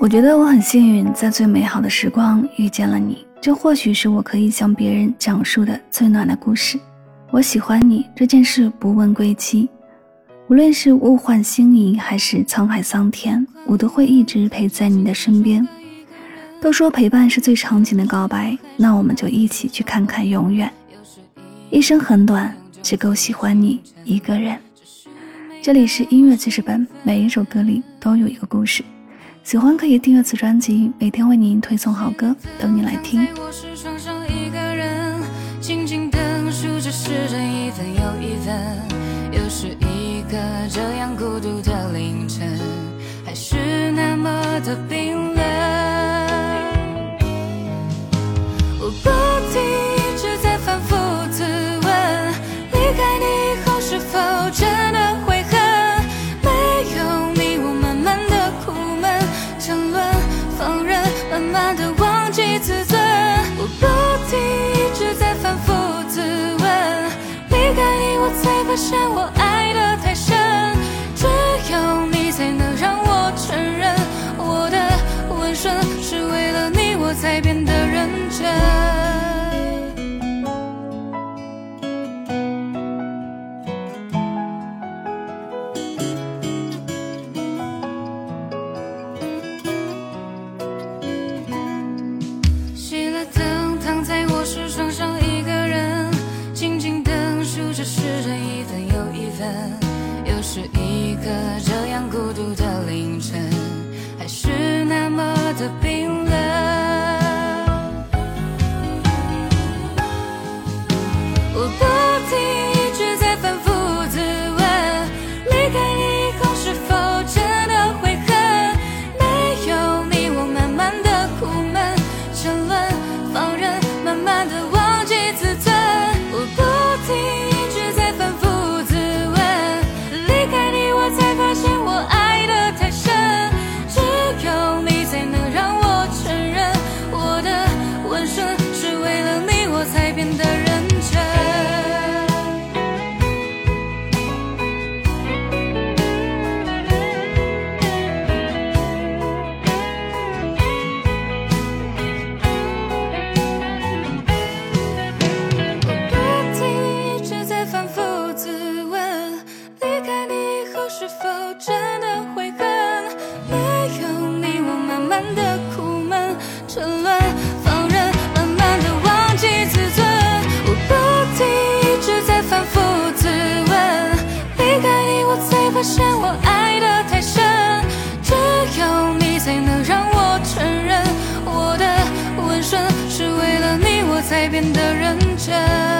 我觉得我很幸运，在最美好的时光遇见了你，这或许是我可以向别人讲述的最暖的故事。我喜欢你这件事不问归期，无论是物换星移还是沧海桑田，我都会一直陪在你的身边。都说陪伴是最长情的告白，那我们就一起去看看永远。一生很短，只够喜欢你一个人。这里是音乐记事本，每一首歌里都有一个故事。喜欢可以订阅此专辑，每天为您推送好歌，等你来听。我是床上一个人静静等数着时针，一分又一分，又是一个这样孤独的凌晨，还是那么的冰发现我爱的太深，只有你才能让我承认，我的温顺是为了你，我才变得认真。孤独的灵是否真的悔恨？没有你，我慢慢的苦闷沉沦，放任慢慢的忘记自尊。我不停一直在反复自问，离开你我才发现我爱的太深。只有你才能让我承认，我的温顺是为了你，我才变得认真。